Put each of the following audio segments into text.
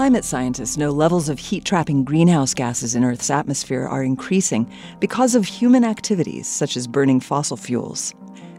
Climate scientists know levels of heat trapping greenhouse gases in Earth's atmosphere are increasing because of human activities such as burning fossil fuels.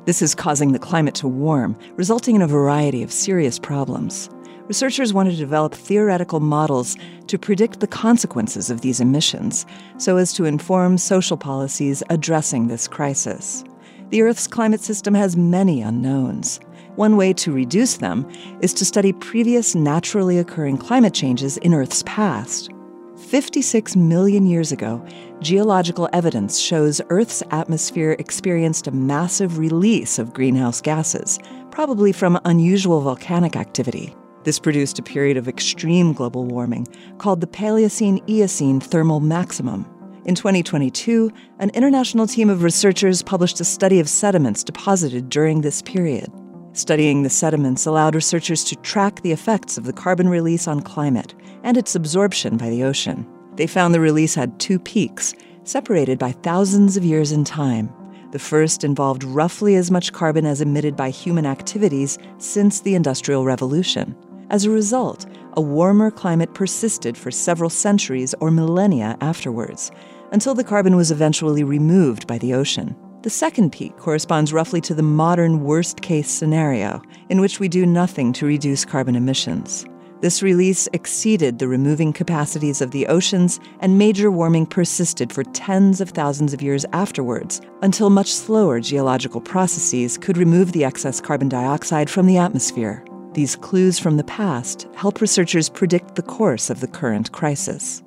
This is causing the climate to warm, resulting in a variety of serious problems. Researchers want to develop theoretical models to predict the consequences of these emissions so as to inform social policies addressing this crisis. The Earth's climate system has many unknowns. One way to reduce them is to study previous naturally occurring climate changes in Earth's past. 56 million years ago, geological evidence shows Earth's atmosphere experienced a massive release of greenhouse gases, probably from unusual volcanic activity. This produced a period of extreme global warming called the Paleocene Eocene thermal maximum. In 2022, an international team of researchers published a study of sediments deposited during this period. Studying the sediments allowed researchers to track the effects of the carbon release on climate and its absorption by the ocean. They found the release had two peaks, separated by thousands of years in time. The first involved roughly as much carbon as emitted by human activities since the Industrial Revolution. As a result, a warmer climate persisted for several centuries or millennia afterwards, until the carbon was eventually removed by the ocean. The second peak corresponds roughly to the modern worst case scenario, in which we do nothing to reduce carbon emissions. This release exceeded the removing capacities of the oceans, and major warming persisted for tens of thousands of years afterwards, until much slower geological processes could remove the excess carbon dioxide from the atmosphere. These clues from the past help researchers predict the course of the current crisis.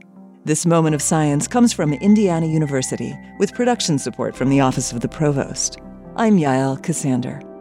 This moment of science comes from Indiana University with production support from the Office of the Provost. I'm Yael Ksander.